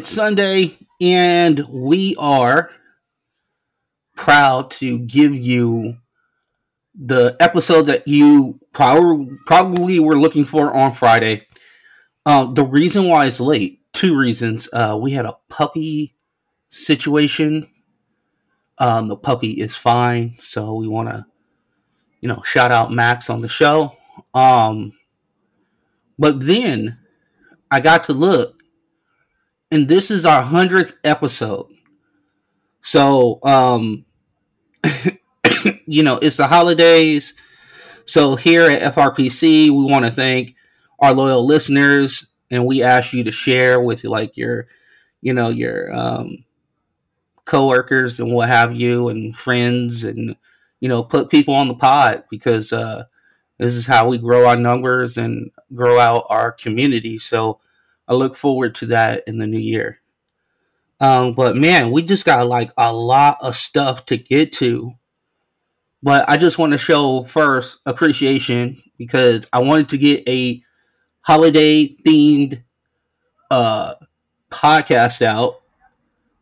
It's Sunday, and we are proud to give you the episode that you probably probably were looking for on Friday. Um, the reason why it's late, two reasons. Uh, we had a puppy situation. Um, the puppy is fine, so we want to, you know, shout out Max on the show. Um, but then I got to look, and this is our hundredth episode. So, um, you know, it's the holidays. So here at FRPC, we want to thank our loyal listeners, and we ask you to share with like your, you know, your um, coworkers and what have you, and friends, and you know, put people on the pod because uh, this is how we grow our numbers and grow out our community. So I look forward to that in the new year. Um, but man, we just got like a lot of stuff to get to. But I just want to show first appreciation because I wanted to get a holiday themed uh podcast out,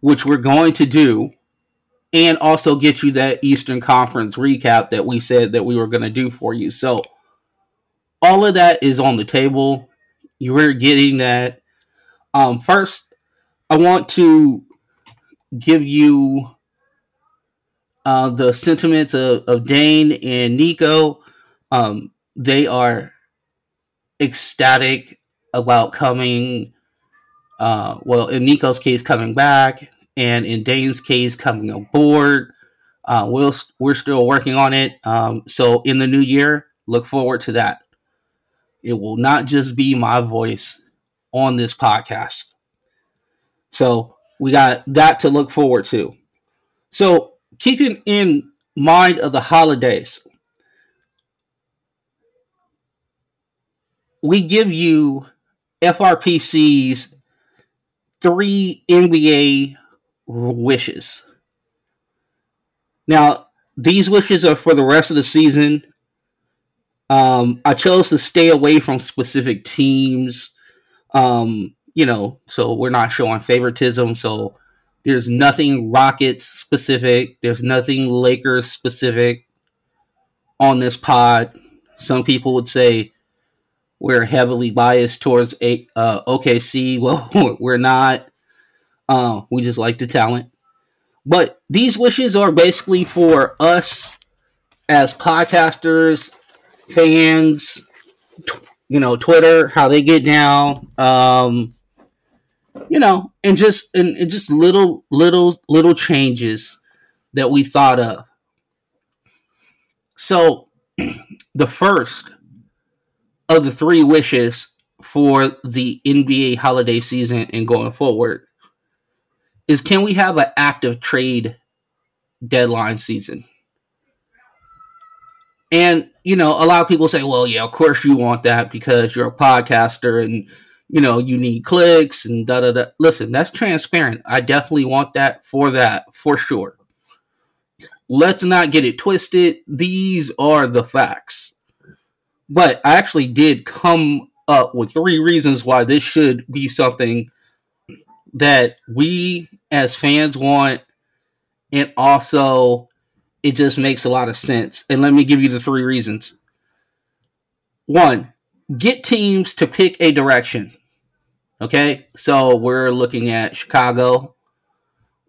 which we're going to do, and also get you that Eastern Conference recap that we said that we were going to do for you. So all of that is on the table. You were getting that. Um, first, I want to give you uh, the sentiments of, of Dane and Nico. Um, they are ecstatic about coming. Uh, well, in Nico's case, coming back, and in Dane's case, coming aboard. Uh, we'll, we're still working on it. Um, so in the new year, look forward to that. It will not just be my voice on this podcast. So we got that to look forward to. So keeping in mind of the holidays, we give you FRPC's three NBA wishes. Now, these wishes are for the rest of the season. Um, I chose to stay away from specific teams. Um, you know, so we're not showing favoritism. So there's nothing Rockets specific. There's nothing Lakers specific on this pod. Some people would say we're heavily biased towards a, uh, OKC. Well, we're not. Uh, we just like the talent. But these wishes are basically for us as podcasters, fans, you know, Twitter, how they get down. Um, you know, and just and, and just little little little changes that we thought of. So, the first of the three wishes for the NBA holiday season and going forward is can we have an active trade deadline season? And you know, a lot of people say, "Well, yeah, of course you want that because you're a podcaster and you know, you need clicks and da da da. Listen, that's transparent. I definitely want that for that for sure. Let's not get it twisted. These are the facts. But I actually did come up with three reasons why this should be something that we as fans want, and also it just makes a lot of sense. And let me give you the three reasons. One, get teams to pick a direction. Okay, so we're looking at Chicago.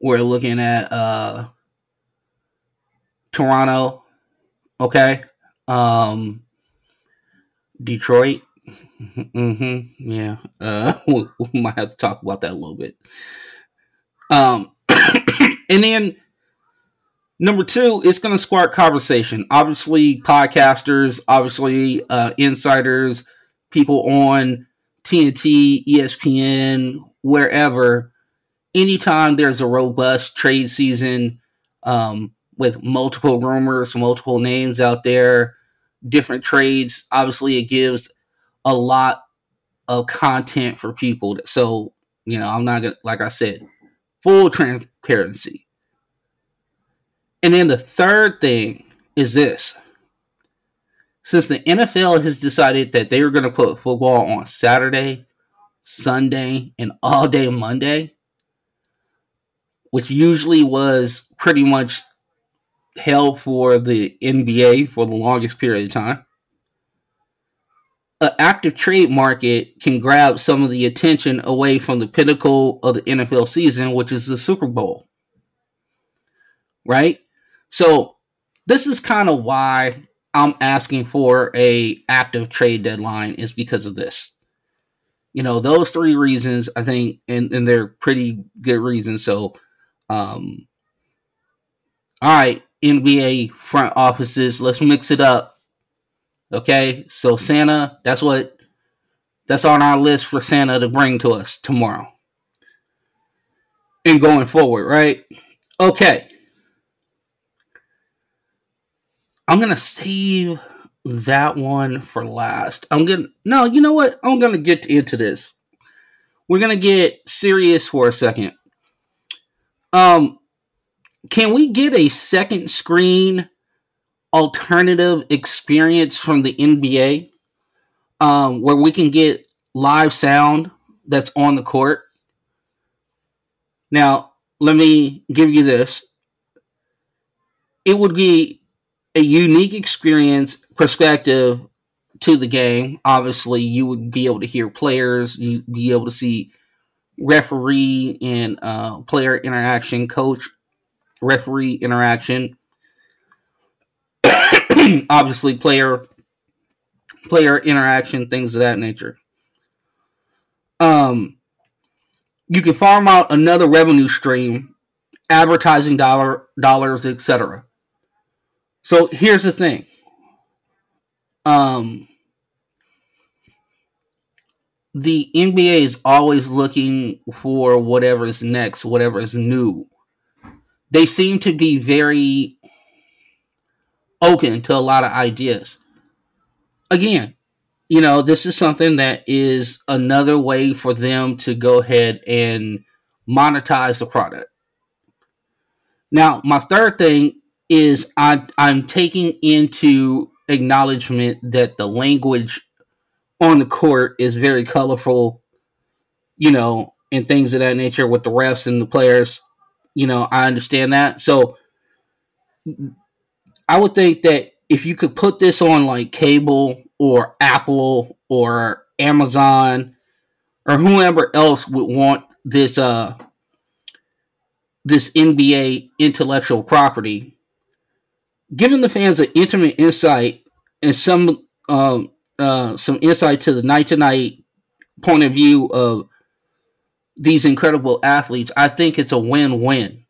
We're looking at uh, Toronto. Okay, um, Detroit. Mm-hmm. Yeah, uh, we, we might have to talk about that a little bit. Um, and then number two, it's going to spark conversation. Obviously, podcasters, obviously, uh, insiders, people on TNT, ESPN, wherever, anytime there's a robust trade season um, with multiple rumors, multiple names out there, different trades, obviously it gives a lot of content for people. So, you know, I'm not gonna, like I said, full transparency. And then the third thing is this since the NFL has decided that they are going to put football on Saturday, Sunday, and all day Monday, which usually was pretty much held for the NBA for the longest period of time. An active trade market can grab some of the attention away from the pinnacle of the NFL season, which is the Super Bowl. Right? So this is kind of why I'm asking for a active trade deadline is because of this. You know, those three reasons I think and, and they're pretty good reasons. So um all right, NBA front offices, let's mix it up. Okay? So Santa, that's what that's on our list for Santa to bring to us tomorrow. And going forward, right? Okay. I'm gonna save that one for last. I'm gonna no, you know what? I'm gonna get into this. We're gonna get serious for a second. Um, can we get a second screen alternative experience from the NBA, um, where we can get live sound that's on the court? Now, let me give you this. It would be a unique experience perspective to the game. Obviously, you would be able to hear players, you'd be able to see referee and uh, player interaction, coach referee interaction. Obviously, player player interaction, things of that nature. Um, you can farm out another revenue stream, advertising dollar dollars, etc. So here's the thing. Um, the NBA is always looking for whatever is next, whatever is new. They seem to be very open to a lot of ideas. Again, you know, this is something that is another way for them to go ahead and monetize the product. Now, my third thing is I, I'm taking into acknowledgement that the language on the court is very colorful, you know, and things of that nature with the refs and the players. You know, I understand that. So I would think that if you could put this on like cable or Apple or Amazon or whoever else would want this uh this NBA intellectual property, giving the fans an intimate insight and some um, uh, some insight to the night to night point of view of these incredible athletes, I think it's a win win.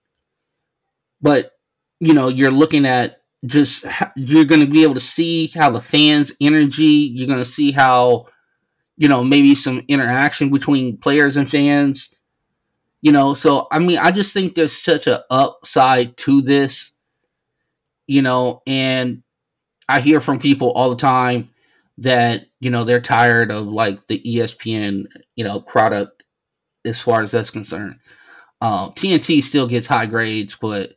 But you know, you're looking at just you're going to be able to see how the fans' energy. You're going to see how you know maybe some interaction between players and fans. You know, so I mean, I just think there's such a upside to this you know, and I hear from people all the time that, you know, they're tired of like the ESPN, you know, product as far as that's concerned. Um, TNT still gets high grades, but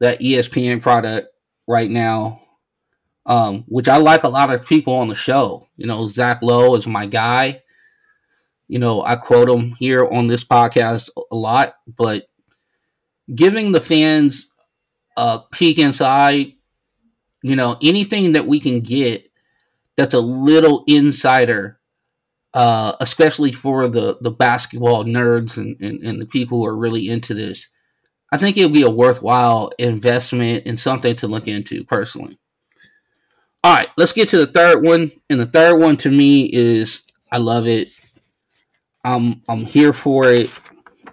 that ESPN product right now, um, which I like a lot of people on the show. You know, Zach Lowe is my guy. You know, I quote him here on this podcast a lot, but giving the fans a peek inside, you know, anything that we can get that's a little insider, uh, especially for the, the basketball nerds and, and, and the people who are really into this, I think it would be a worthwhile investment and something to look into personally. All right, let's get to the third one. And the third one to me is I love it. I'm I'm here for it,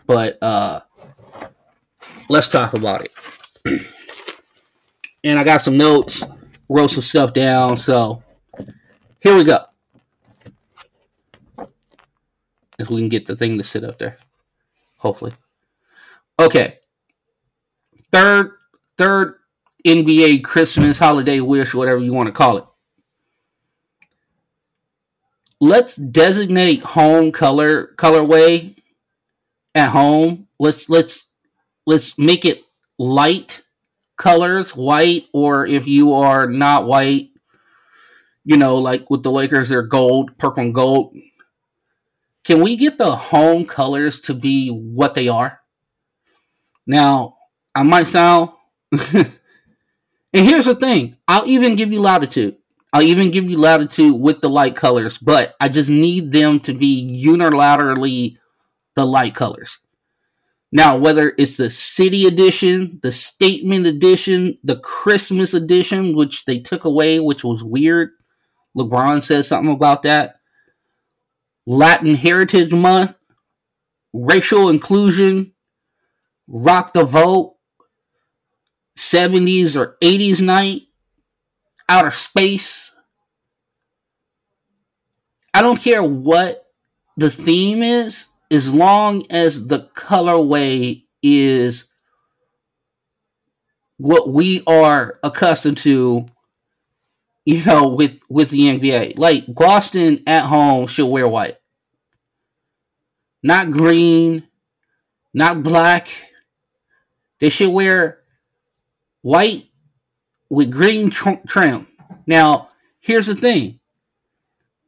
but uh let's talk about it. And I got some notes, wrote some stuff down. So here we go. If we can get the thing to sit up there, hopefully. Okay. Third, third NBA Christmas holiday wish, whatever you want to call it. Let's designate home color colorway at home. Let's let's let's make it light colors, white, or if you are not white, you know, like with the Lakers, they're gold, purple and gold. Can we get the home colors to be what they are? Now, I might sound. and here's the thing I'll even give you latitude. I'll even give you latitude with the light colors, but I just need them to be unilaterally the light colors. Now, whether it's the city edition, the statement edition, the Christmas edition, which they took away, which was weird. LeBron says something about that. Latin Heritage Month, racial inclusion, rock the vote, 70s or 80s night, outer space. I don't care what the theme is, as long as the colorway is what we are accustomed to, you know, with with the NBA. Like Boston at home should wear white, not green, not black. They should wear white with green tr- trim. Now, here's the thing: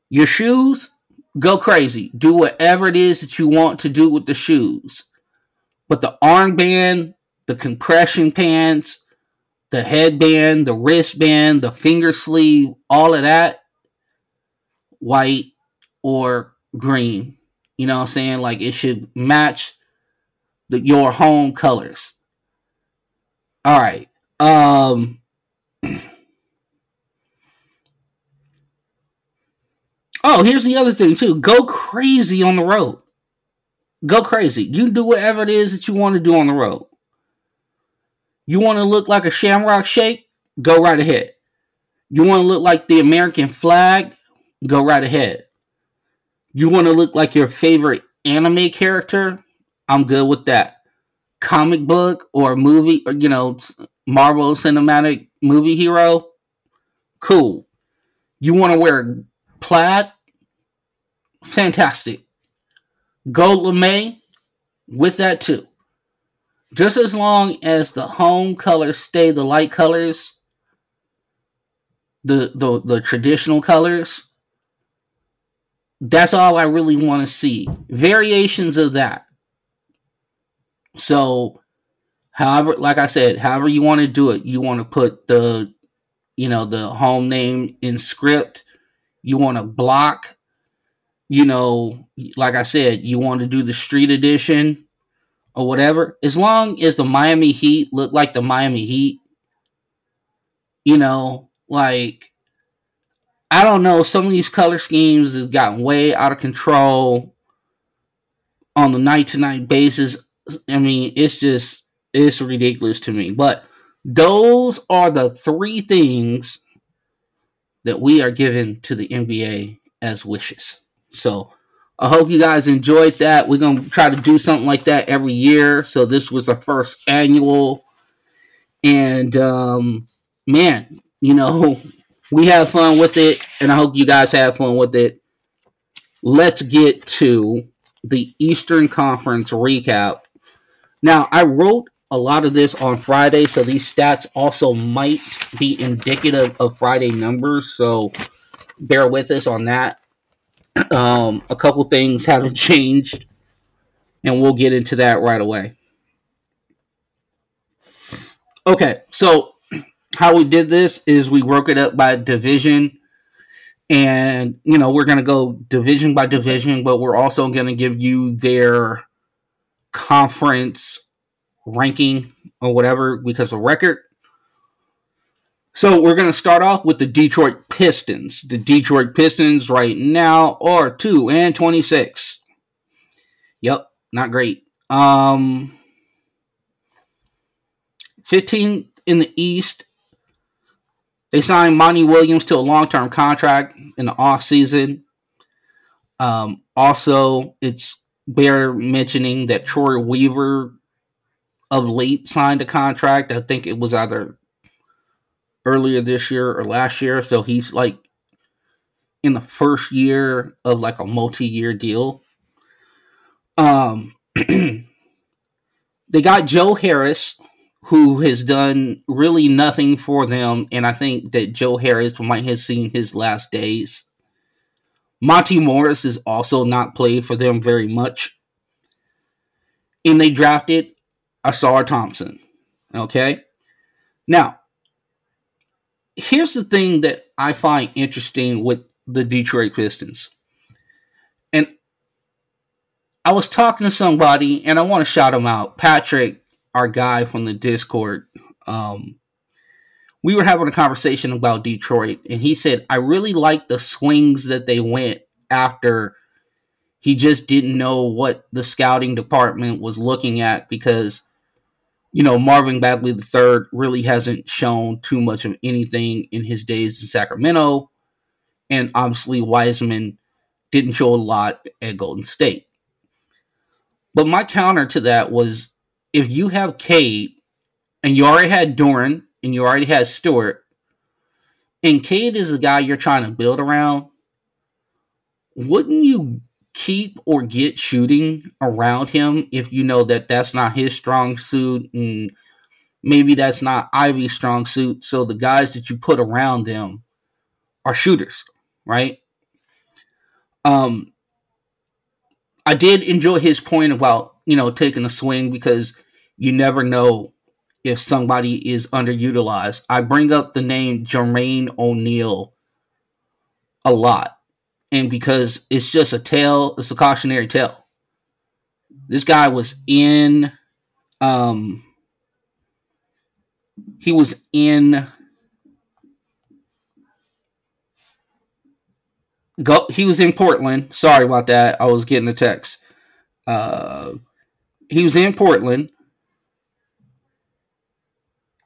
your shoes go crazy. Do whatever it is that you want to do with the shoes. But the armband, the compression pants, the headband, the wristband, the finger sleeve, all of that, white or green. You know what I'm saying? Like it should match the, your home colors. All right. Um Oh, here's the other thing too. Go crazy on the road. Go crazy. You do whatever it is that you want to do on the road. You want to look like a shamrock shake? Go right ahead. You want to look like the American flag? Go right ahead. You want to look like your favorite anime character? I'm good with that. Comic book or movie, or, you know, Marvel cinematic movie hero? Cool. You want to wear plaid? Fantastic. Gold lame with that too. Just as long as the home colors stay the light colors, the the, the traditional colors, that's all I really want to see. Variations of that. So, however, like I said, however you want to do it, you want to put the, you know, the home name in script. You want to block, you know, like I said, you want to do the street edition or whatever. As long as the Miami Heat look like the Miami Heat, you know, like I don't know, some of these color schemes have gotten way out of control on the night to night basis. I mean, it's just it's ridiculous to me. But those are the three things that we are given to the NBA as wishes. So I hope you guys enjoyed that. We're gonna try to do something like that every year. So this was our first annual, and um, man, you know, we have fun with it, and I hope you guys have fun with it. Let's get to the Eastern Conference recap. Now, I wrote a lot of this on Friday, so these stats also might be indicative of Friday numbers. So bear with us on that. Um, a couple things haven't changed, and we'll get into that right away. Okay, so how we did this is we broke it up by division, and you know we're gonna go division by division, but we're also gonna give you their conference ranking or whatever because of record. So we're going to start off with the Detroit Pistons. The Detroit Pistons right now are 2 and 26. Yep, not great. Um 15 in the East. They signed Monty Williams to a long-term contract in the off season. Um, also, it's bear mentioning that Troy Weaver of late signed a contract. I think it was either earlier this year or last year. So he's like in the first year of like a multi-year deal. Um they got Joe Harris who has done really nothing for them and I think that Joe Harris might have seen his last days. Monte Morris is also not played for them very much. And they drafted Ausar Thompson. Okay? Now, here's the thing that I find interesting with the Detroit Pistons. And I was talking to somebody, and I want to shout him out. Patrick, our guy from the Discord, um, we were having a conversation about Detroit, and he said, I really like the swings that they went after he just didn't know what the scouting department was looking at because, you know, Marvin Bagley III really hasn't shown too much of anything in his days in Sacramento. And obviously, Wiseman didn't show a lot at Golden State. But my counter to that was if you have Cade and you already had Duren and you already had Stewart, and Cade is the guy you're trying to build around, wouldn't you keep or get shooting around him if you know that that's not his strong suit and maybe that's not Ivey's strong suit? So the guys that you put around them are shooters, right? Um, I did enjoy his point about you know taking a swing because you never know if somebody is underutilized. I bring up the name Jermaine O'Neal a lot. And because it's just a tale, it's a cautionary tale. This guy was in um he was in go he was in Portland. Sorry about that. I was getting a text. Uh he was in Portland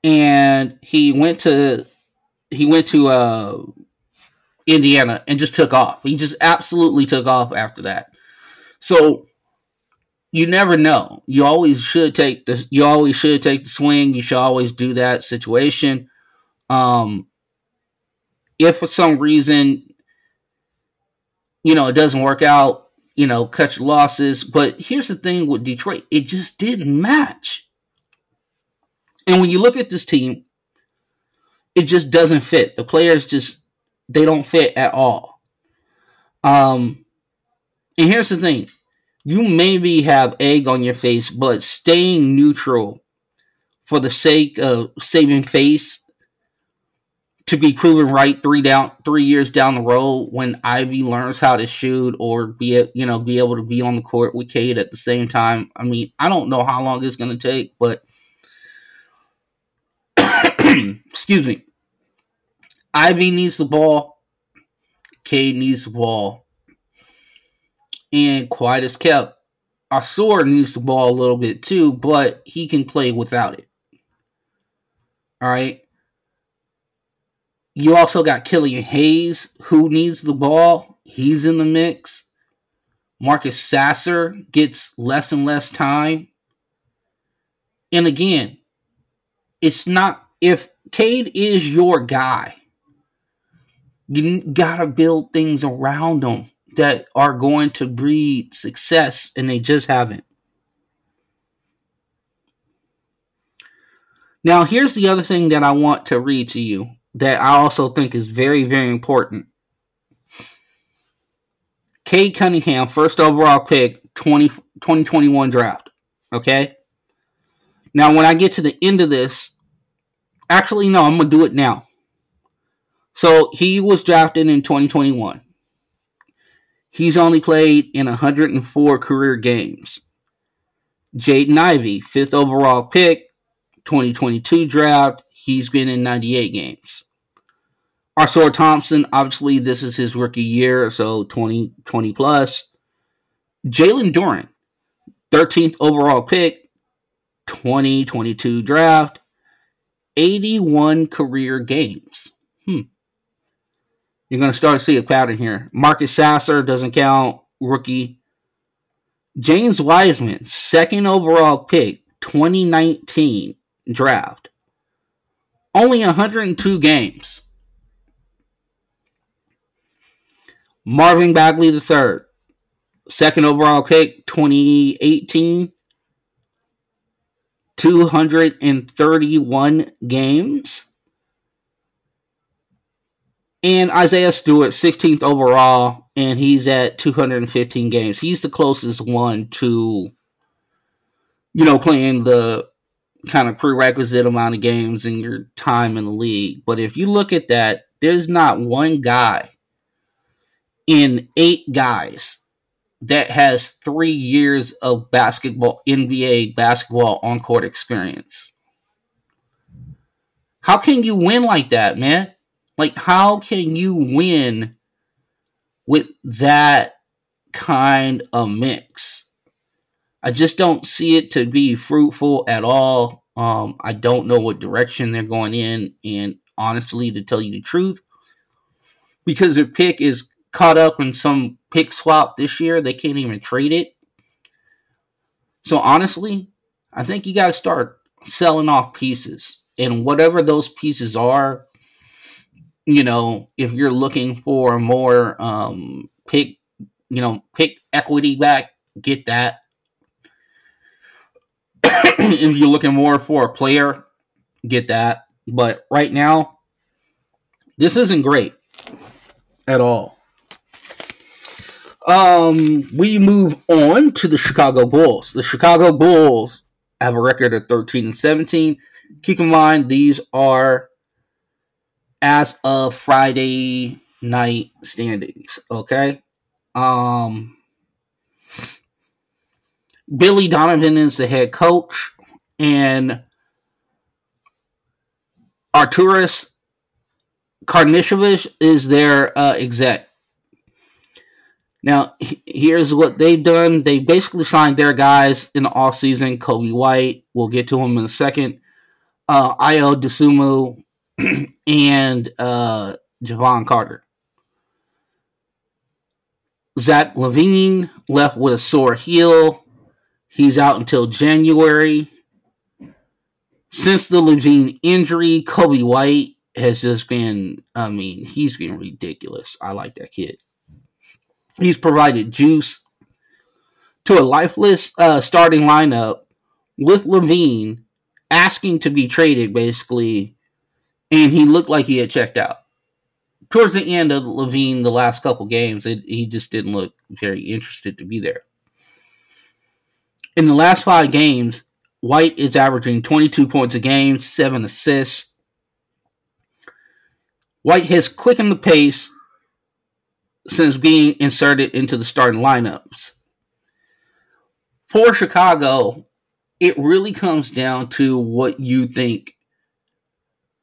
and he went to he went to uh, Indiana and just took off. He just absolutely took off after that. So you never know. You always should take the you always should take the swing. You should always do that situation. Um, if for some reason you know it doesn't work out, you know, cut your losses. But here's the thing with Detroit, it just didn't match. And when you look at this team, it just doesn't fit. The players just they don't fit at all. Um and here's the thing. You maybe have egg on your face, but staying neutral for the sake of saving face to be proven right three down three years down the road when Ivey learns how to shoot or be you know be able to be on the court with Cade at the same time. I mean, I don't know how long it's going to take, but excuse me. Ivey needs the ball. Cade needs the ball. And quiet as kept. Ausar needs the ball a little bit too, but he can play without it. All right. You also got Killian Hayes, who needs the ball. He's in the mix. Marcus Sasser gets less and less time. And again, it's not if Cade is your guy, you gotta build things around them that are going to breed success, and they just haven't. Now, here's the other thing that I want to read to you that I also think is very, very important. Cade Cunningham, first overall pick, 20, 2021 draft. Okay? Now, when I get to the end of this, Actually, no, I'm going to do it now. So he was drafted in 2021. He's only played in 104 career games. Jaden Ivey, fifth overall pick, 2022 draft. He's been in 98 games. Ausar Thompson, obviously, this is his rookie year, so 20, 20 plus. Jalen Duren, 13th overall pick, 2022 draft. 81 career games. Hmm. You're going to start to see a pattern here. Marcus Sasser doesn't count, rookie. James Wiseman, second overall pick, 2019 draft. Only 102 games. Marvin Bagley III, second overall pick, 2018 231 games. And Isaiah Stewart, 16th overall, and he's at 215 games. He's the closest one to, you know, playing the kind of prerequisite amount of games in your time in the league. But if you look at that, there's not one guy in eight guys that has three years of basketball, NBA basketball on court experience. How can you win like that, man? Like, how can you win with that kind of mix? I just don't see it to be fruitful at all. Um, I don't know what direction they're going in, and honestly, to tell you the truth, because their pick is caught up in some pick swap this year, they can't even trade it. So honestly, I think you got to start selling off pieces, and whatever those pieces are, you know, if you're looking for more um, pick, you know, pick equity back, get that if you're looking more for a player, get that. But right now, this isn't great at all. Um, we move on to the Chicago Bulls. The Chicago Bulls have a record of 13 and 17. Keep in mind, these are as of Friday night standings. Okay. Um, Billy Donovan is the head coach, and Arturas Karnisovas is their uh, exec. Now, here's what they've done. They basically signed their guys in the offseason. Coby White, we'll get to him in a second. Uh, Ayo Dosunmu and uh, Jevon Carter. Zach LaVine left with a sore heel. He's out until January. Since the LaVine injury, Coby White has just been, I mean, he's been ridiculous. I like that kid. He's provided juice to a lifeless uh, starting lineup with LaVine asking to be traded, basically, and he looked like he had checked out. Towards the end of LaVine, the last couple games, it, he just didn't look very interested to be there. In the last five games, White is averaging 22 points a game, seven assists. White has quickened the pace since being inserted into the starting lineups. For Chicago, it really comes down to what you think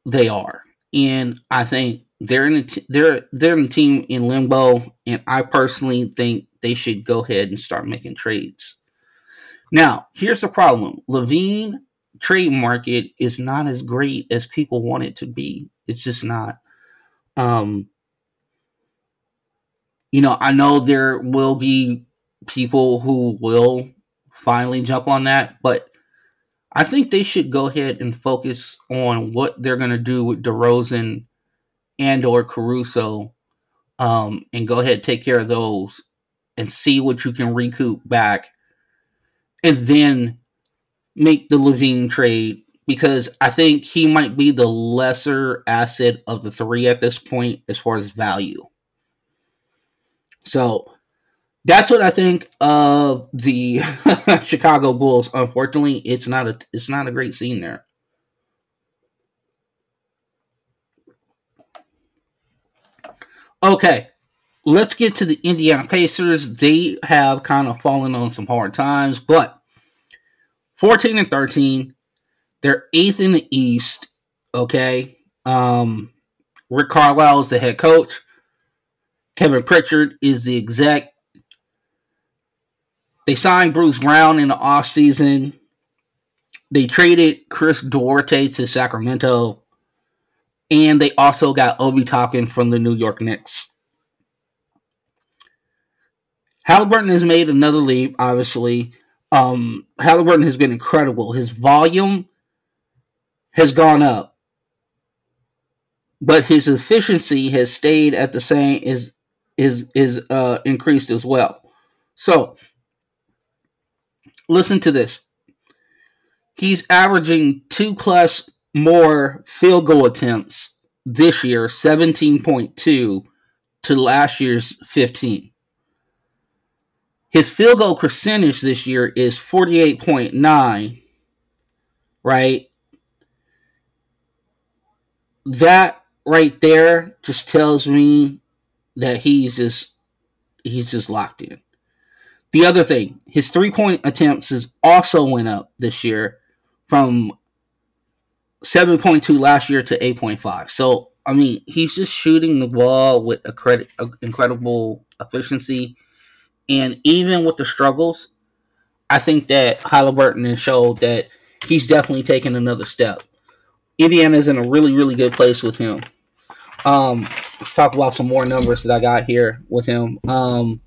they are. And I think they're in a t- they're they're in a team in limbo, and I personally think they should go ahead and start making trades. Now, here's the problem LaVine trade market is not as great as people want it to be. It's just not. Um, you know, I know there will be people who will finally jump on that, but I think they should go ahead and focus on what they're going to do with DeRozan and or Caruso, um, and go ahead take care of those and see what you can recoup back and then make the LaVine trade because I think he might be the lesser asset of the three at this point as far as value. So that's what I think of the Chicago Bulls. Unfortunately, it's not a it's not a great scene there. Okay, let's get to the Indiana Pacers. They have kind of fallen on some hard times, but 14 and 13, they're eighth in the East. Okay. Um, Rick Carlisle is the head coach. Kevin Pritchard is the exec. They signed Bruce Brown in the offseason. They traded Chris Duarte to Sacramento. And they also got Obi Toppin from the New York Knicks. Halliburton has made another leap, obviously. Um, Halliburton has been incredible. His volume has gone up, but his efficiency has stayed at the same is is is uh, increased as well. So, listen to this. He's averaging two plus more field goal attempts this year, seventeen point two, to last year's fifteen. His field goal percentage this year is 48.9 right? That right there just tells me that he's just he's just locked in. The other thing, his three point attempts has also went up this year from 7.2 last year to 8.5. So, I mean, he's just shooting the ball with a credit, a incredible efficiency. And even with the struggles, I think that Halliburton has showed that he's definitely taken another step. Indiana's in a really, really good place with him. Um, let's talk about some more numbers that I got here with him. Um,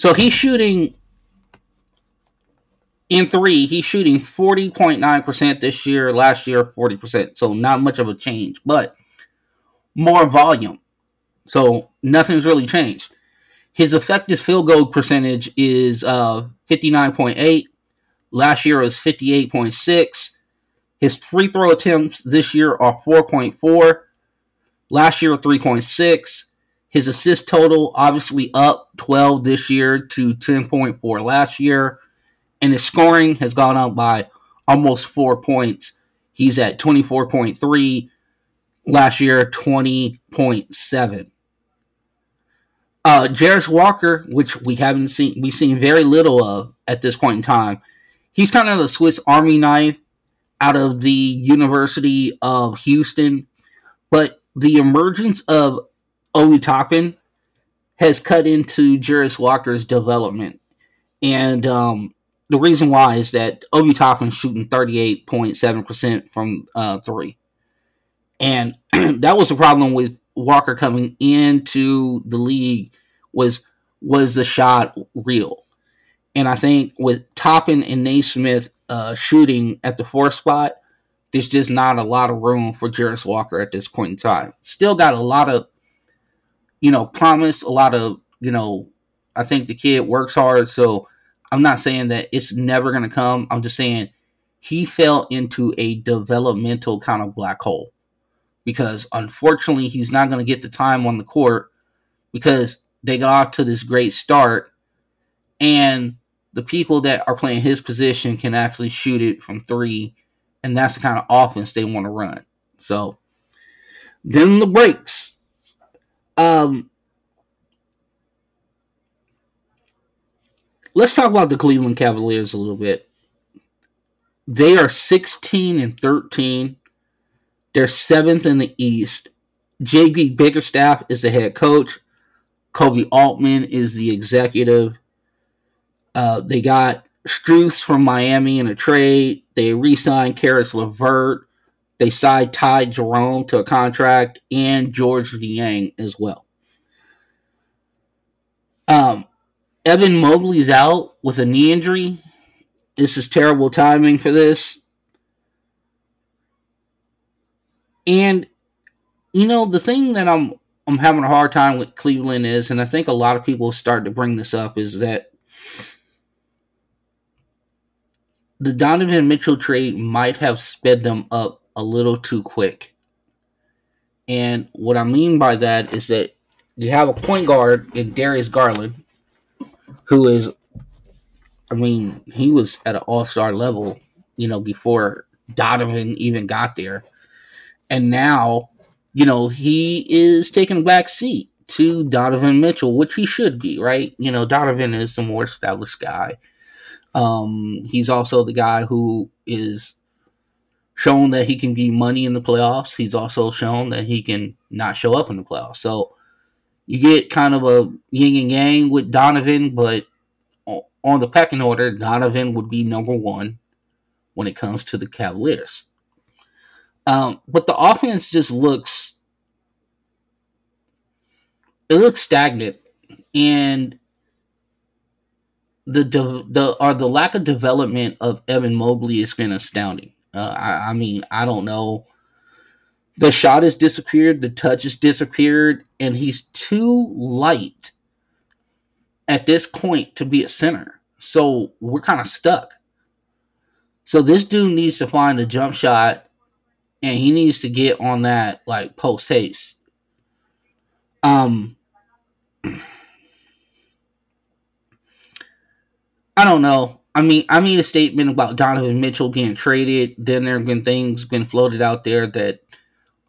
so he's shooting in three, he's shooting 40.9% this year, last year 40%. So not much of a change, but more volume. So nothing's really changed. His effective field goal percentage is uh, 59.8. Last year was 58.6. His free throw attempts this year are 4.4. Last year, 3.6. His assist total obviously up 12 this year to 10.4 last year. And his scoring has gone up by almost four points. He's at 24.3. Last year, 20.7. Uh, Jarace Walker, which we haven't seen, we've seen very little of at this point in time. He's kind of the Swiss Army knife out of the University of Houston, but the emergence of Obi Toppin has cut into Jarace Walker's development. And um, the reason why is that Obi Toppin's shooting 38.7% from uh, three. And that was the problem with Walker coming into the league was was the shot real. And I think with Toppin and Nesmith uh, shooting at the fourth spot, there's just not a lot of room for Jarace Walker at this point in time. Still got a lot of you know, promised a lot of, you know, I think the kid works hard. So I'm not saying that it's never going to come. I'm just saying he fell into a developmental kind of black hole because unfortunately he's not going to get the time on the court because they got off to this great start and the people that are playing his position can actually shoot it from three and that's the kind of offense they want to run. So then the breaks. Um, let's talk about the Cleveland Cavaliers a little bit. They are 16 and 13. They're seventh in the East. JB Bickerstaff is the head coach. Koby Altman is the executive. Uh, they got Strus from Miami in a trade. They re-signed Caris LeVert. They signed Ty Jerome to a contract and Georges Niang as well. Um, Evan Mobley's out with a knee injury. This is terrible timing for this. And you know, the thing that I'm I'm having a hard time with Cleveland is, and I think a lot of people start to bring this up, is that the Donovan Mitchell trade might have sped them up a little too quick. And what I mean by that is that you have a point guard in Darius Garland, who is, I mean, he was at an all star level, you know, before Donovan even got there. And now, you know, he is taking a back seat to Donovan Mitchell, which he should be, right? You know, Donovan is the more established guy. Um, he's also the guy who is shown that he can be money in the playoffs. He's also shown that he can not show up in the playoffs. So you get kind of a yin and yang with Donovan, but on the pecking order, Donovan would be number one when it comes to the Cavaliers. Um, but the offense just looks it looks stagnant, and the the or the lack of development of Evan Mobley has been astounding. Uh, I, I mean, I don't know. The shot has disappeared, the touch has disappeared, and he's too light at this point to be a center. So we're kind of stuck. So this dude needs to find a jump shot and he needs to get on that like post haste. Um I don't know. I mean, I made a statement about Donovan Mitchell getting traded. Then there have been things been floated out there that,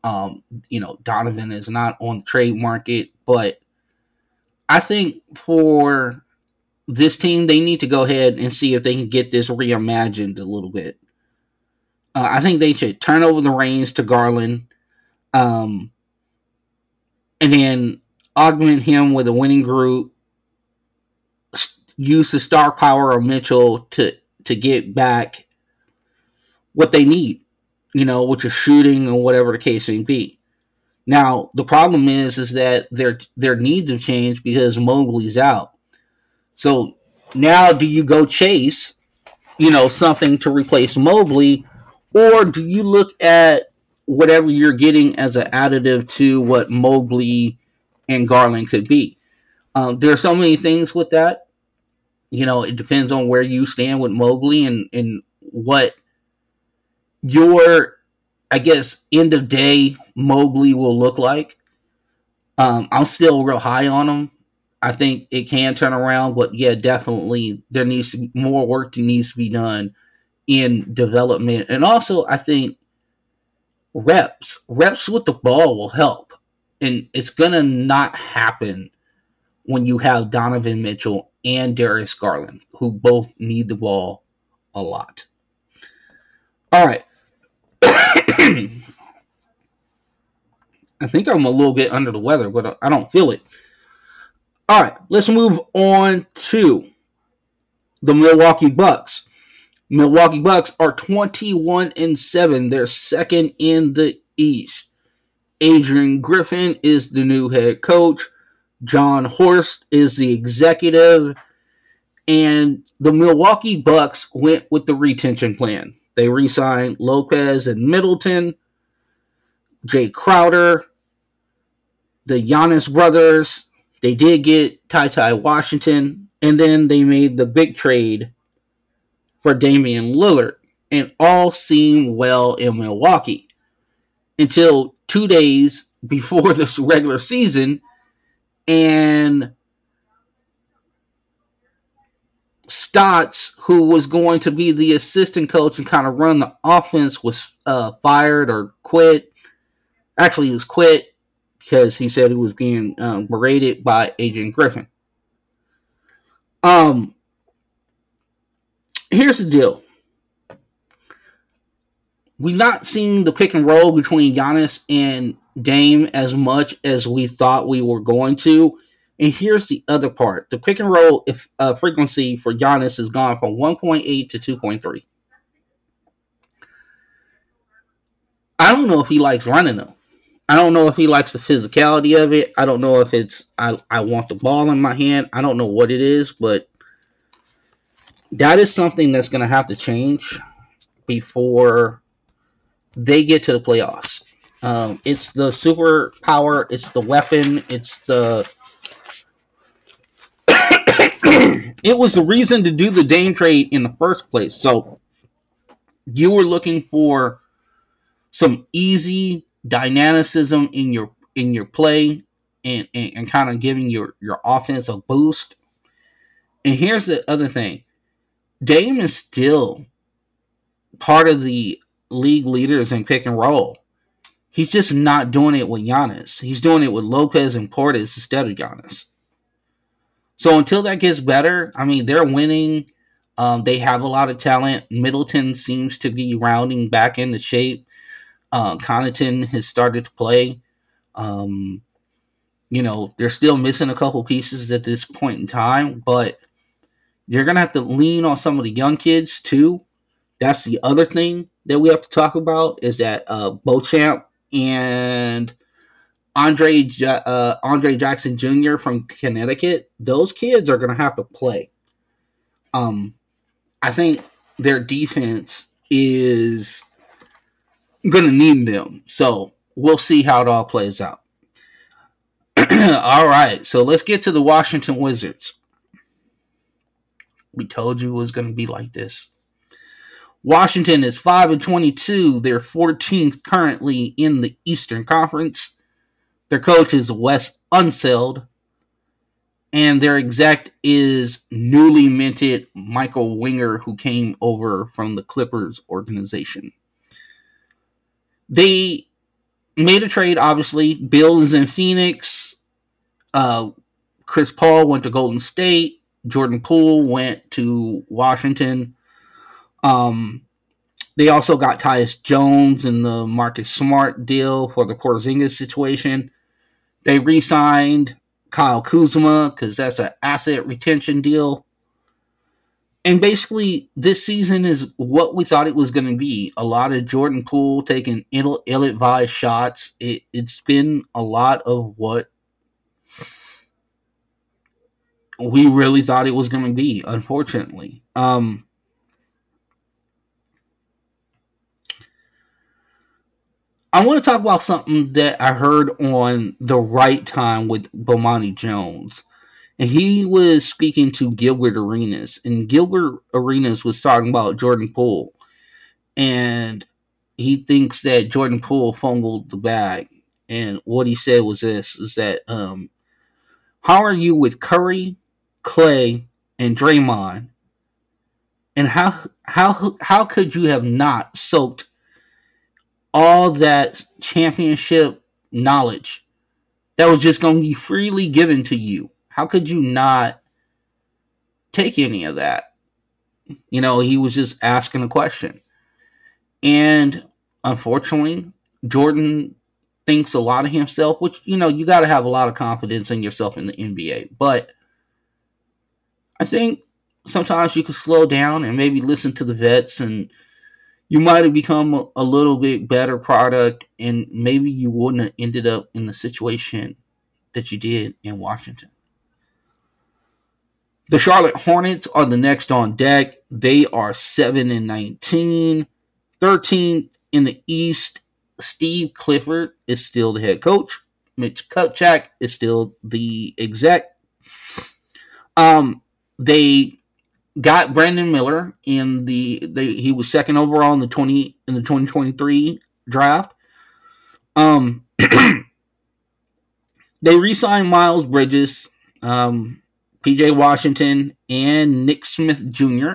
um, you know, Donovan is not on the trade market. But I think for this team, they need to go ahead and see if they can get this reimagined a little bit. Uh, I think they should turn over the reins to Garland, um, and then augment him with a winning group use the star power of Mitchell to to get back what they need, you know, which is shooting or whatever the case may be. Now the problem is is that their their needs have changed because Mobley's out. So now do you go chase, you know, something to replace Mobley, or do you look at whatever you're getting as an additive to what Mobley and Garland could be? Um, there are so many things with that you know, it depends on where you stand with Mobley and, and what your, I guess, end of day Mobley will look like. Um, I'm still real high on him. I think it can turn around, but yeah, definitely there needs to be more work that needs to be done in development. And also, I think reps, reps with the ball will help. And it's going to not happen when you have Donovan Mitchell and Darius Garland, who both need the ball a lot. All right. I think I'm a little bit under the weather, but I don't feel it. All right, let's move on to the Milwaukee Bucks. Milwaukee Bucks are 21 and 7. They're second in the East. Adrian Griffin is the new head coach. Jon Horst is the executive, and the Milwaukee Bucks went with the retention plan. They re-signed Lopez and Middleton, Jae Crowder, the Giannis brothers. They did get Ty Ty Washington, and then they made the big trade for Damian Lillard, and all seemed well in Milwaukee until two days before this regular season and Stotts, who was going to be the assistant coach and kind of run the offense, was uh, fired or quit. Actually, he was quit because he said he was being um, berated by Adrian Griffin. Um, here's the deal. We've not seen the pick and roll between Giannis and Dame as much as we thought we were going to. And here's the other part: the pick and roll if, uh, frequency for Giannis has gone from 1.8 to 2.3. I don't know if he likes running them. I don't know if he likes the physicality of it. I don't know if it's I, I want the ball in my hand. I don't know what it is, but that is something that's going to have to change before they get to the playoffs. Um, it's the superpower. It's the weapon. It's the. it was the reason to do the Dame trade in the first place. So you were looking for some easy dynamicism in your in your play and, and, and kind of giving your, your offense a boost. And here's the other thing. Dame is still part of the league leaders in pick and roll. He's just not doing it with Giannis. He's doing it with Lopez and Portis instead of Giannis. So until that gets better, I mean, they're winning. Um, they have a lot of talent. Middleton seems to be rounding back into shape. Uh, Connaughton has started to play. Um, you know, they're still missing a couple pieces at this point in time, but you're going to have to lean on some of the young kids too. That's the other thing that we have to talk about is that uh, Beauchamp and Andre uh, Andre Jackson Jr. from Connecticut, those kids are going to have to play. Um, I think their defense is going to need them. So we'll see how it all plays out. all right, so let's get to the Washington Wizards. We told you it was going to be like this. Washington is 5 and 22. They're 14th currently in the Eastern Conference. Their coach is Wes Unseld. and their exec is newly minted Michael Winger, who came over from the Clippers organization. They made a trade, obviously. Beal is in Phoenix. Uh, Chris Paul went to Golden State. Jordan Poole went to Washington. Um, they also got Tyus Jones in the Marcus Smart deal for the Porzingis situation. They re-signed Kyle Kuzma because that's an asset retention deal. And basically, this season is what we thought it was going to be. A lot of Jordan Poole taking ill, ill-advised shots. It, it's been a lot of what we really thought it was going to be. Unfortunately, um, I want to talk about something that I heard on the right time with Bomani Jones. And he was speaking to Gilbert Arenas. And Gilbert Arenas was talking about Jordan Poole. And he thinks that Jordan Poole fumbled the bag. And what he said was this is that um, how are you with Curry, Clay, and Draymond? And how how how could you have not soaked all that championship knowledge that was just going to be freely given to you. How could you not take any of that? You know, he was just asking a question. And unfortunately, Jordan thinks a lot of himself, which, you know, you got to have a lot of confidence in yourself in the NBA. But I think sometimes you can slow down and maybe listen to the vets and you might have become a, little bit better product and maybe you wouldn't have ended up in the situation that you did in Washington. The Charlotte Hornets are the next on deck. They are 7 and 19. 13th in the East. Steve Clifford is still the head coach. Mitch Kupchak is still the exec. Um, they got Brandon Miller in the, the he was second overall in the 20 in the 2023 draft. Um they re-signed Miles Bridges, um, PJ Washington, and Nick Smith Jr.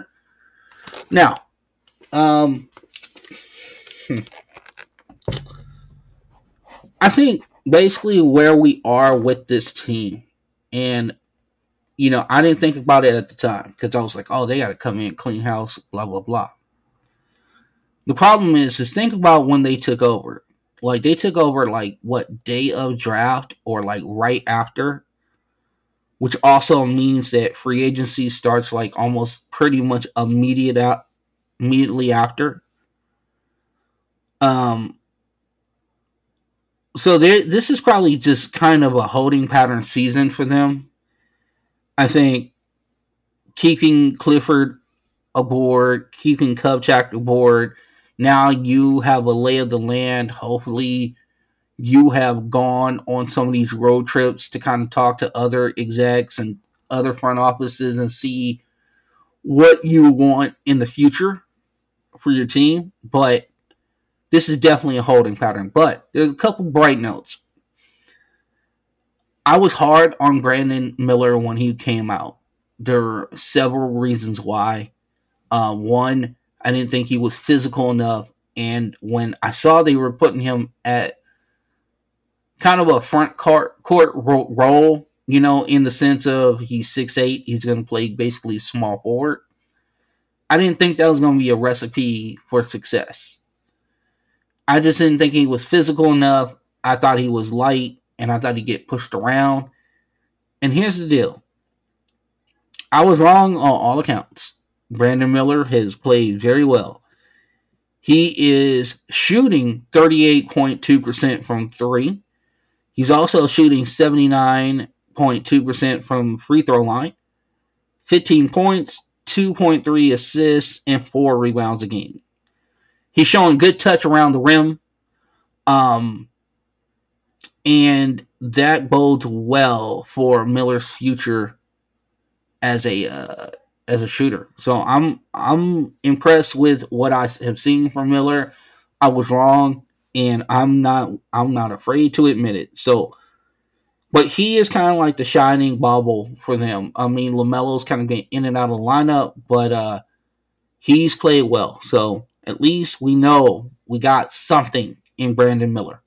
Now, um, hmm. I think basically where we are with this team, and you know, I didn't think about it at the time because I was like, oh, they got to come in, clean house, blah, blah, blah. The problem is, is think about when they took over. Like, they took over, like, what, day of draft or, like, right after? Which also means that free agency starts, like, almost pretty much immediate out, immediately after. Um, so this is probably just kind of a holding pattern season for them I think keeping Clifford aboard, keeping Kupchak aboard. Now you have a lay of the land. Hopefully, you have gone on some of these road trips to kind of talk to other execs and other front offices and see what you want in the future for your team. But this is definitely a holding pattern. But there's a couple bright notes. I was hard on Brandon Miller when he came out. There are several reasons why. Uh, one, I didn't think he was physical enough, and when I saw they were putting him at kind of a front court court role, you know, in the sense of he's six eight, he's going to play basically small forward. I didn't think that was going to be a recipe for success. I just didn't think he was physical enough. I thought he was light and I thought he'd get pushed around. And here's the deal I was wrong on all accounts. Brandon Miller has played very well. He is shooting 38.2% from three. He's also shooting 79.2% from free throw line, 15 points, 2.3 assists, and four rebounds a game. He's showing good touch around the rim. Um, and that bodes well for Miller's future as a uh, as a shooter. So I'm I'm impressed with what I have seen from Miller. I was wrong, and I'm not I'm not afraid to admit it. So but he is kind of like the shining bubble for them. I mean, LaMelo's kind of been in and out of the lineup, but uh, he's played well. So at least we know we got something in Brandon Miller.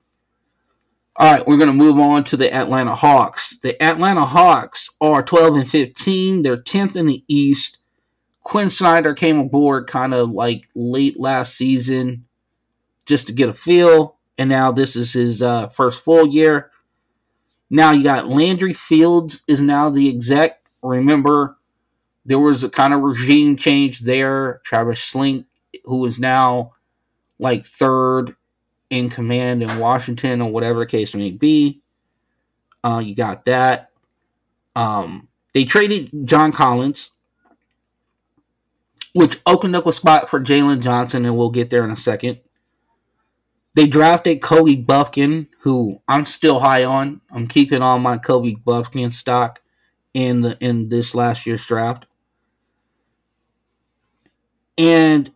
All right, we're going to move on to the Atlanta Hawks. The Atlanta Hawks are 12 and 15. They're 10th in the East. Quin Snyder came aboard kind of like late last season just to get a feel, and now this is his uh, first full year. Now you got Landry Fields is now the exec. Remember, there was a kind of regime change there. Travis Schlenk, who is now like third in command in Washington or whatever case may be. Uh, you got that. Um, they traded John Collins, which opened up a spot for Jalen Johnson, and we'll get there in a second. They drafted Kobe Bufkin, who I'm still high on. I'm keeping on my Kobe Bufkin stock in the in this last year's draft. And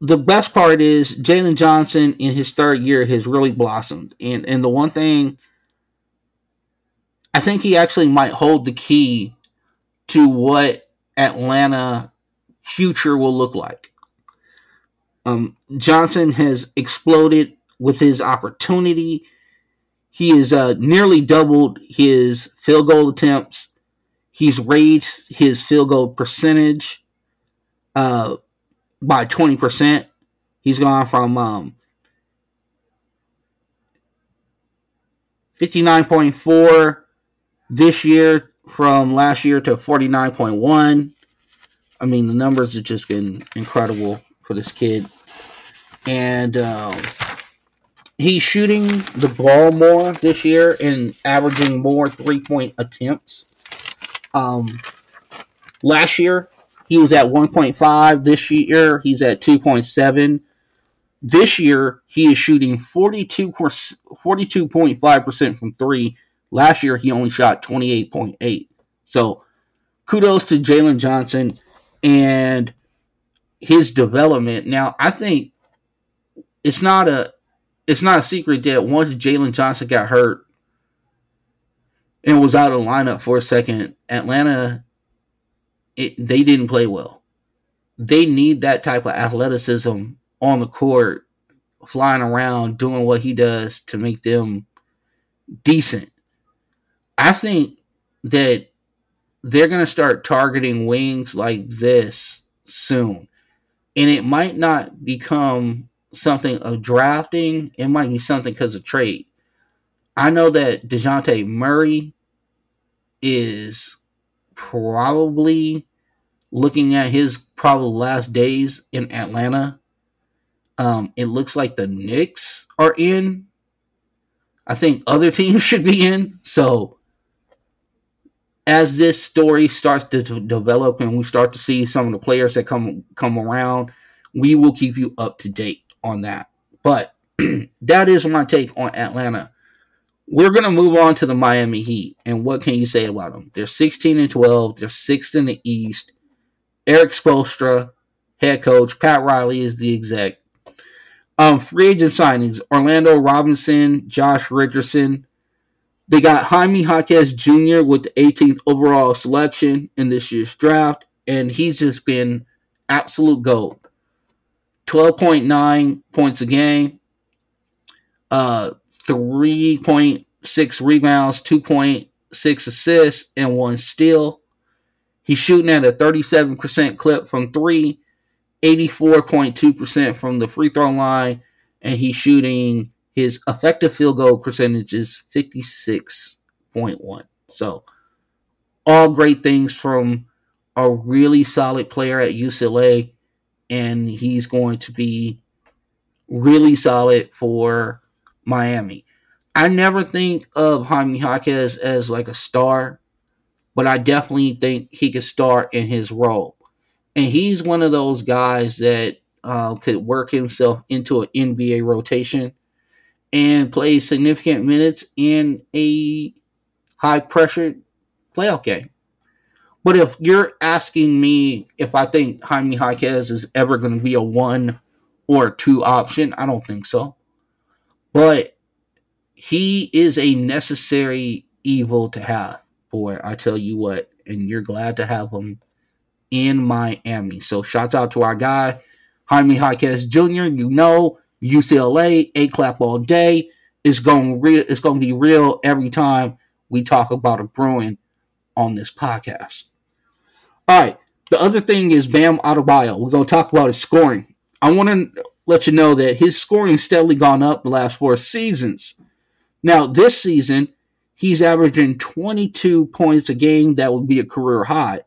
the best part is Jalen Johnson in his third year has really blossomed. And and the one thing I think he actually might hold the key to what Atlanta future will look like. Um, Johnson has exploded with his opportunity. He has uh, nearly doubled his field goal attempts. He's raised his field goal percentage. Uh, by 20%. He's gone from um, 59.4 this year from last year to 49.1. I mean, the numbers have just been incredible for this kid. And um, he's shooting the ball more this year and averaging more three point attempts. Um, last year, he was at 1.5 this year. He's at 2.7. This year, he is shooting 42, 42.5% from three. Last year, he only shot 28.8. So, kudos to Jalen Johnson and his development. Now, I think it's not a it's not a secret that once Jalen Johnson got hurt and was out of the lineup for a second, Atlanta it, they didn't play well. They need that type of athleticism on the court, flying around, doing what he does to make them decent. I think that they're going to start targeting wings like this soon. And it might not become something of drafting, it might be something because of trade. I know that DeJounte Murray is probably looking at his probably last days in Atlanta. Um, it looks like the Knicks are in. I think other teams should be in. So as this story starts to, to develop and we start to see some of the players that come come around, we will keep you up to date on that. But that is my take on Atlanta. We're going to move on to the Miami Heat. And what can you say about them? They're 16 and 12. They're sixth in the East. Erik Spoelstra, head coach. Pat Riley is the exec. Um, free agent signings: Orlando Robinson, Josh Richardson. They got Jaime Jaquez Jr. with the 18th overall selection in this year's draft, and he's just been absolute gold. 12.9 points a game, uh, 3.6 rebounds, 2.6 assists, and one steal. He's shooting at a 37% clip from three, 84.2% from the free throw line, and he's shooting his effective field goal percentage is 56.1. So, all great things from a really solid player at UCLA, and he's going to be really solid for Miami. I never think of Jaime Jaquez as like a star, but I definitely think he could start in his role. And he's one of those guys that uh, could work himself into an NBA rotation and play significant minutes in a high pressure playoff game. But if you're asking me if I think Jaime Jaquez is ever going to be a one or two option, I don't think so. But he is a necessary evil to have. Boy, I tell you what, and you're glad to have him in Miami. So shouts out to our guy, Jaime Jaquez Jr. You know, UCLA, A clap all day. It's going real it's gonna be real every time we talk about a Bruin on this podcast. All right. The other thing is Bam Adebayo. We're gonna talk about his scoring. I want to let you know that his scoring steadily gone up the last four seasons. Now, this season, he's averaging 22 points a game. That would be a career high.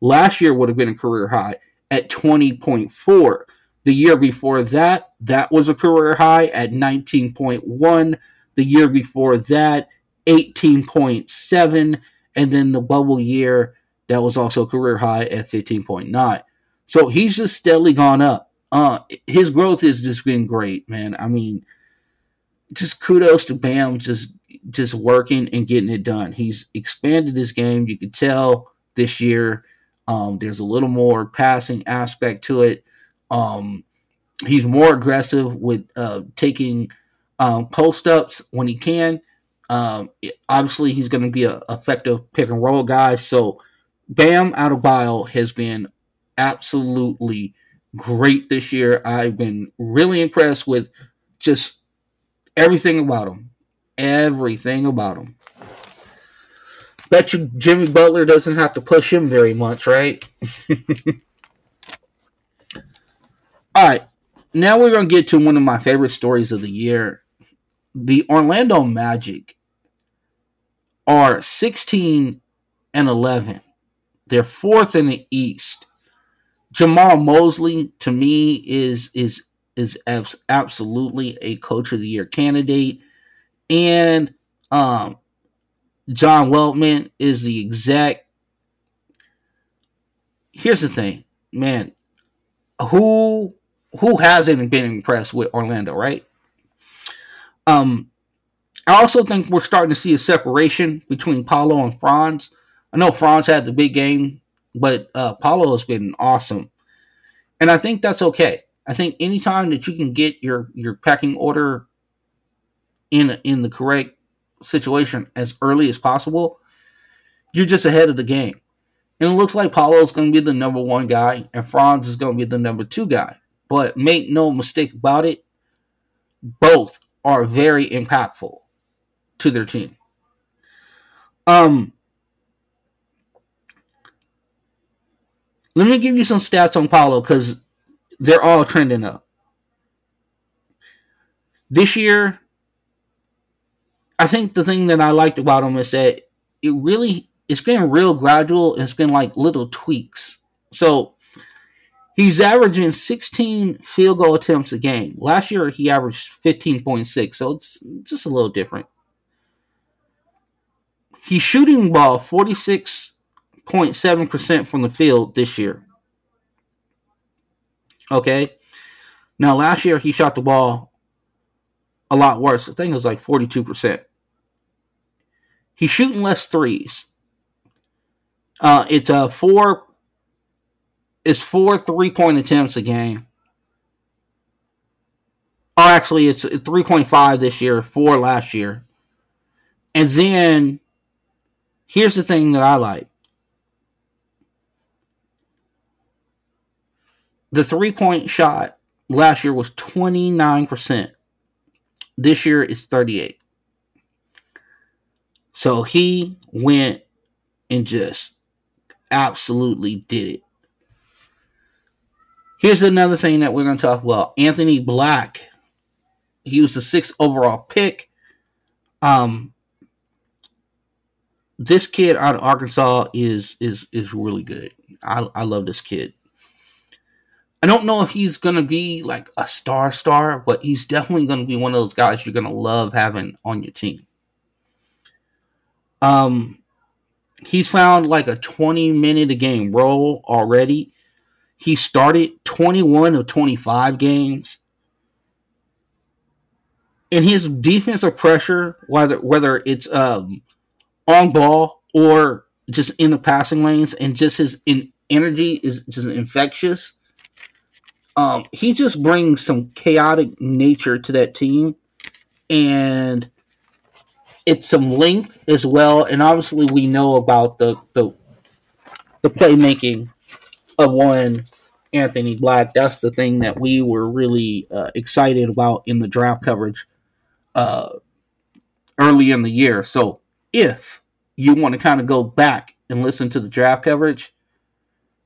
Last year would have been a career high at 20.4. The year before that, that was a career high at 19.1. The year before that, 18.7. And then the bubble year, that was also a career high at 15.9. So he's just steadily gone up. Uh, his growth has just been great, man. I mean, just kudos to Bam, just just working and getting it done. He's expanded his game. You could tell this year. Um, there's a little more passing aspect to it. Um, he's more aggressive with uh, taking um, post ups when he can. Um, obviously, he's going to be an effective pick and roll guy. So, Bam Adebayo has been absolutely great this year. I've been really impressed with just everything about him. Everything about him. Bet you Jimmy Butler doesn't have to push him very much, right? All right. Now we're going to get to one of my favorite stories of the year. The Orlando Magic are 16 and 11. They're fourth in the East. Jamahl Mosley to me is is is absolutely a coach of the year candidate and um John Weltman is the exact Here's the thing, man. Who who hasn't been impressed with Orlando, right? Um I also think we're starting to see a separation between Paolo and Franz. I know Franz had the big game but uh, Paolo has been awesome, and I think that's okay. I think anytime that you can get your your packing order in in the correct situation as early as possible, you're just ahead of the game. And it looks like Paolo is going to be the number one guy, and Franz is going to be the number two guy. But make no mistake about it, both are very impactful to their team. Um, Let me give you some stats on Paolo because they're all trending up. This year, I think the thing that I liked about him is that it really it's been real gradual. It's been like little tweaks. So he's averaging 16 field goal attempts a game. Last year he averaged 15.6, so it's just a little different. He's shooting ball 46 0.7% from the field this year. Okay? Now, last year he shot the ball a lot worse. I think it was like 42%. He's shooting less threes. Uh, it's a four. It's four three-point attempts a game. Oh, actually, it's 3.5 this year, four last year. And then here's the thing that I like. The three point shot last year was 29%. This year is 38. So he went and just absolutely did it. Here's another thing that we're going to talk about. Anthony Black. He was the sixth overall pick. Um, this kid out of Arkansas is is is really good. I I love this kid. I don't know if he's gonna be like a star star, but he's definitely gonna be one of those guys you're gonna love having on your team. Um, he's found like a 20 minute a game role already. He started 21 of 25 games. And his defensive pressure, whether whether it's um, on ball or just in the passing lanes, and just his in energy is just infectious um, he just brings some chaotic nature to that team, and it's some length as well, and obviously we know about the the the playmaking of one Anthony Black. That's the thing that we were really uh, excited about in the draft coverage uh, early in the year. So if you want to kind of go back and listen to the draft coverage,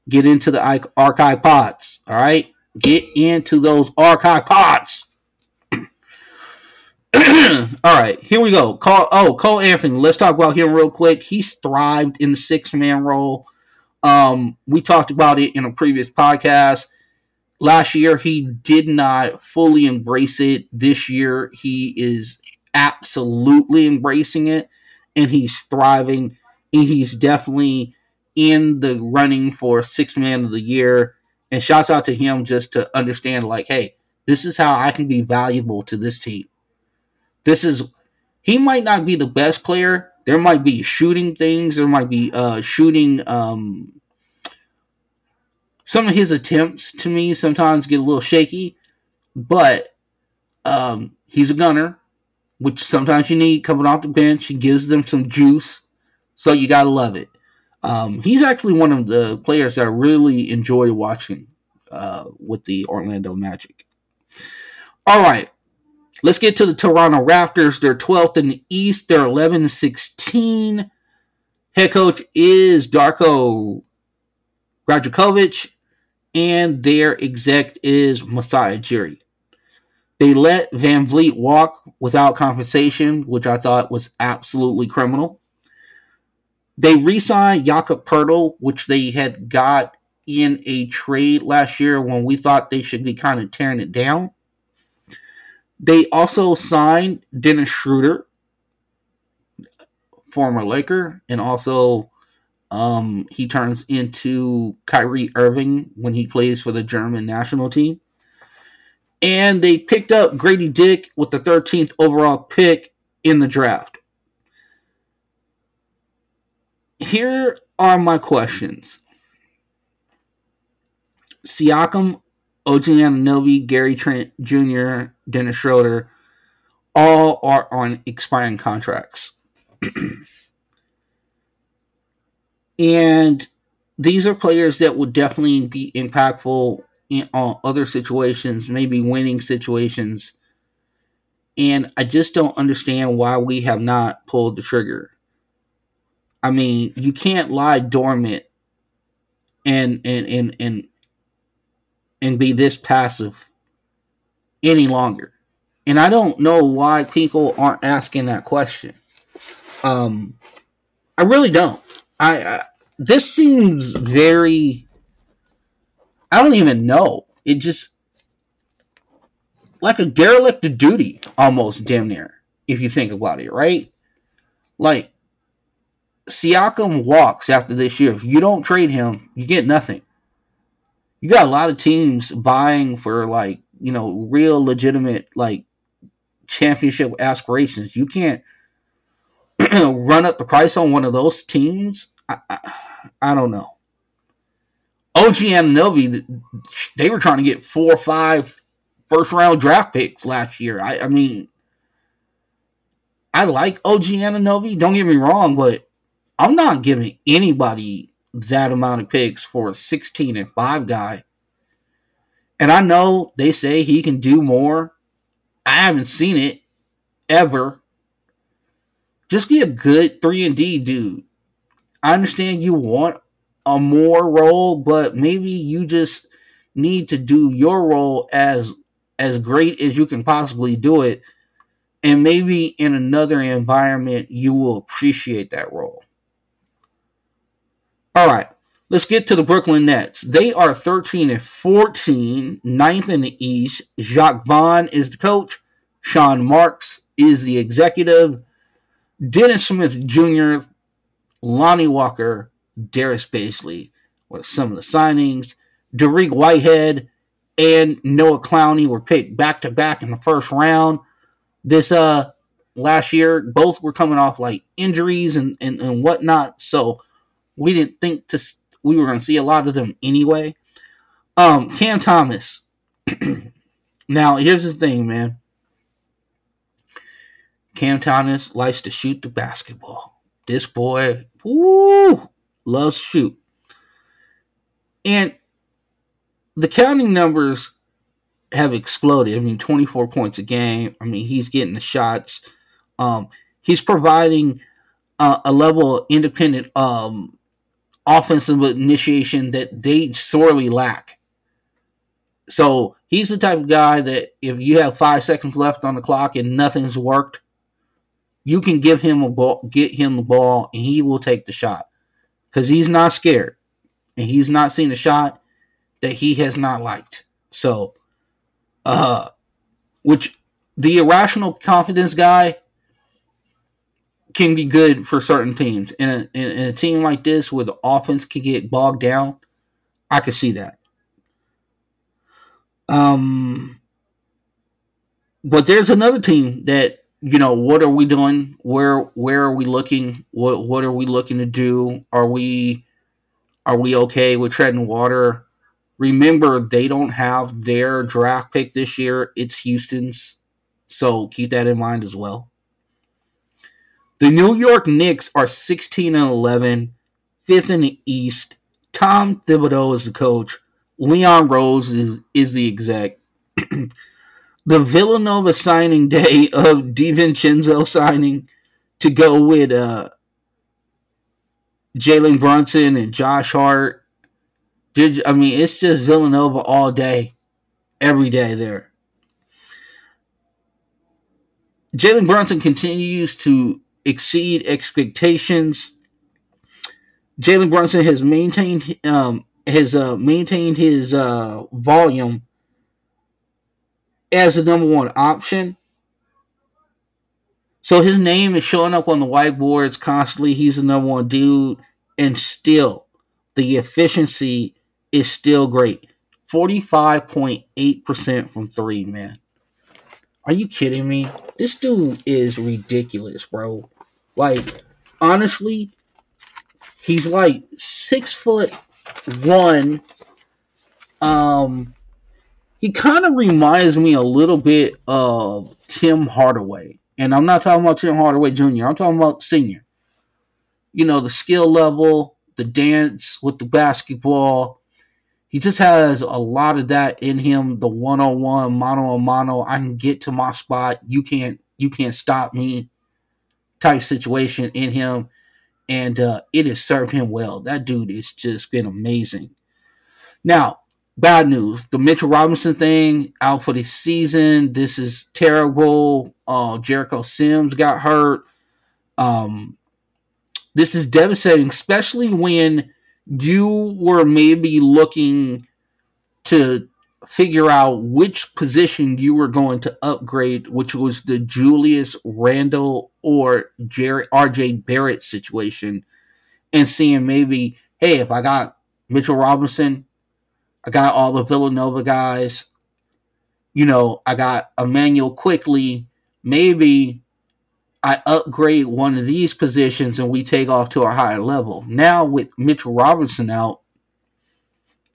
get into the archive pods. All right, get into those archive pods. all right, here we go. Call oh Cole Anthony. Let's talk about him real quick. He's thrived in the six man role. Um, we talked about it in a previous podcast. Last year he did not fully embrace it. This year he is absolutely embracing it and he's thriving. And he's definitely in the running for six man of the year. And shouts out to him just to understand like, hey, this is how I can be valuable to this team. This is he might not be the best player. There might be shooting things. There might be uh, shooting. Um, some of his attempts to me sometimes get a little shaky, but um, he's a gunner, which sometimes you need coming off the bench. He gives them some juice, so you gotta love it. Um, he's actually one of the players that I really enjoy watching uh, with the Orlando Magic. All right, Let's get to the Toronto Raptors. They're 12th in the East. They're 11 16. Head coach is Darko Rajakovic, and their exec is Masai Ujiri. They let VanVleet walk without compensation, which I thought was absolutely criminal. They re signed Jakob Poeltl, which they had got in a trade last year when we thought they should be kind of tearing it down. They also signed Dennis Schroeder, former Laker, and also um, he turns into Kyrie Irving when he plays for the German national team. And they picked up Gradey Dick with the 13th overall pick in the draft. Here are my questions. Siakam OG Anunoby, Gary Trent Jr., Dennis Schroeder, all are on expiring contracts. and these are players that would definitely be impactful in on other situations, maybe winning situations. And I just don't understand why we have not pulled the trigger. I mean, you can't lie dormant and and and and and be this passive any longer. And I don't know why people aren't asking that question. Um, I really don't. I, I this seems very. I don't even know. It just like a derelict of duty, almost damn near, if you think about it, right? Like Siakam walks after this year. If you don't trade him, you get nothing you got a lot of teams vying for like you know real legitimate like championship aspirations. You can't run up the price on one of those teams. I, I, I don't know. OG Anunoby, they were trying to get four or five first round draft picks last year. I, I mean, I like OG Anunoby. Don't get me wrong, but I'm not giving anybody that amount of picks for a 16 and 5 guy. And I know they say he can do more. I haven't seen it ever. Just be a good 3 and D dude. I understand you want a more role, but maybe you just need to do your role as as great as you can possibly do it. And maybe in another environment you will appreciate that role. All right, let's get to the Brooklyn Nets. They are 13 and 14, ninth in the East. Jacques Vaughn is the coach. Sean Marks is the executive. Dennis Smith Jr., Lonnie Walker, Darius Bazley were some of the signings. Dariq Whitehead and Noah Clowney were picked back to back in the first round. This uh last year, both were coming off like injuries and, and, and whatnot. So we didn't think to we were going to see a lot of them anyway. Um, Cam Thomas. now, here's the thing, man. Cam Thomas likes to shoot the basketball. This boy, woo, loves shoot. And the counting numbers have exploded. I mean, 24 points a game. I mean, he's getting the shots. Um, he's providing uh, a level of independent um, offensive initiation that they sorely lack. So he's the type of guy that if you have five seconds left on the clock and nothing's worked, you can give him a ball, get him the ball, and he will take the shot because he's not scared and he's not seen a shot that he has not liked. So, uh, which the irrational confidence guy can be good for certain teams. In a, in a team like this where the offense can get bogged down, I could see that. Um, but there's another team that you know. What are we doing? Where where are we looking? What what are we looking to do? Are we are we okay with treading water? Remember, they don't have their draft pick this year. It's Houston's. So keep that in mind as well. The New York Knicks are 16 and 11, fifth in the East. Tom Thibodeau is the coach. Leon Rose is, is the exec. the Villanova signing day of DiVincenzo signing to go with uh, Jalen Brunson and Josh Hart. Did I mean it's just Villanova all day, every day there. Jalen Brunson continues to exceed expectations. Jalen Brunson has maintained um, has uh, maintained his uh, volume as the number one option. So his name is showing up on the whiteboards constantly. He's the number one dude, and still the efficiency is still great. 45.8% from three, man. Are you kidding me? This dude is ridiculous, bro. Like, honestly, he's like six foot one. Um, he kind of reminds me a little bit of Tim Hardaway. And I'm not talking about Tim Hardaway Jr., I'm talking about senior. You know, the skill level, the dance with the basketball. He just has a lot of that in him. The one on one, mano a mano. I can get to my spot. You can't you can't stop me type situation in him and uh, it has served him well. That dude has just been amazing. Now, bad news: the Mitchell Robinson thing out for the season. This is terrible. Uh, Jericho Sims got hurt. Um, this is devastating, especially when you were maybe looking to figure out which position you were going to upgrade, which was the Julius Randle or Jerry RJ Barrett situation, and seeing maybe, hey, if I got Mitchell Robinson, I got all the Villanova guys, you know, I got Immanuel Quickley, maybe I upgrade one of these positions and we take off to a higher level. Now with Mitchell Robinson out,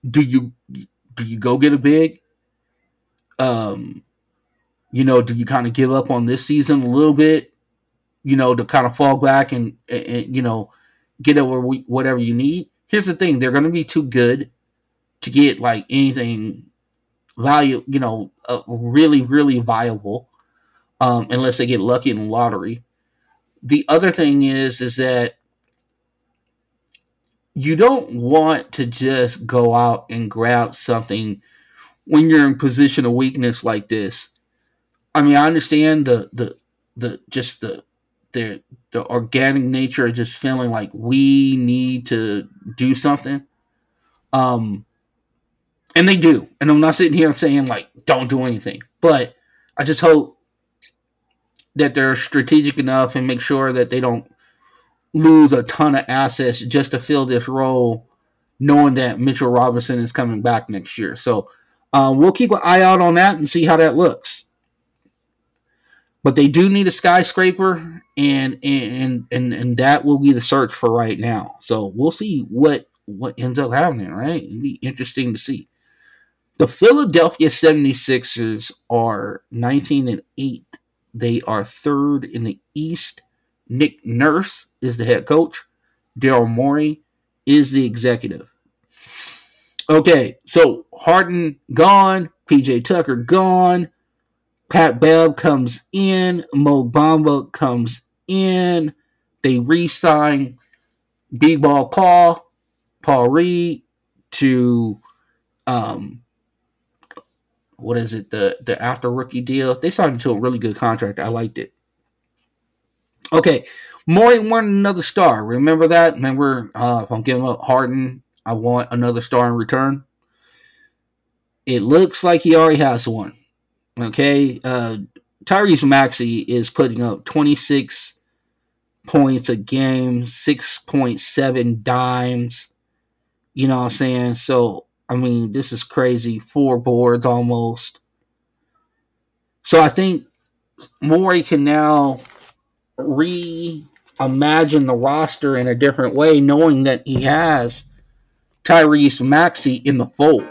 do you do you go get a big? Um, you know, do you kind of give up on this season a little bit? You know, to kind of fall back and, and you know get over whatever you need. Here's the thing: they're going to be too good to get like anything value. You know, uh, really, really viable, um, unless they get lucky in the lottery. The other thing is, is that you don't want to just go out and grab something when you're in position of weakness like this. I mean, I understand the the the just the the the organic nature of just feeling like we need to do something. Um and they do. And I'm not sitting here saying like don't do anything. But I just hope that they're strategic enough and make sure that they don't lose a ton of assets just to fill this role, knowing that Mitchell Robinson is coming back next year. So uh, we'll keep an eye out on that and see how that looks. But they do need a skyscraper, and and and and that will be the search for right now. So we'll see what what ends up happening. Right, it'll be interesting to see. The Philadelphia 76ers are 19 and 8 They are third in the East. Nick Nurse is the head coach. Daryl Morey is the executive. Okay, so Harden gone, PJ Tucker gone, Pat Bev comes in, Mo Bamba comes in. They re-sign Big Ball Paul, Paul Reed to um what is it the the after rookie deal? They signed to a really good contract. I liked it. Okay, Morey wanted another star. Remember that? Remember, uh, if I'm giving up Harden, I want another star in return. It looks like he already has one. Okay, uh, Tyrese Maxey is putting up 26 points a game, 6.7 dimes. You know what I'm saying? So, I mean, this is crazy. Four boards almost. So I think Morey can now reimagine the roster in a different way, knowing that he has Tyrese Maxey in the fold.